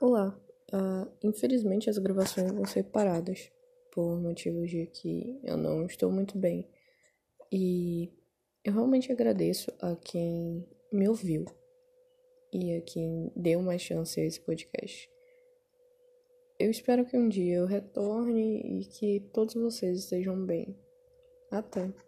Olá, uh, infelizmente as gravações vão ser paradas por motivos de que eu não estou muito bem e eu realmente agradeço a quem me ouviu e a quem deu uma chance a esse podcast. Eu espero que um dia eu retorne e que todos vocês estejam bem. Até!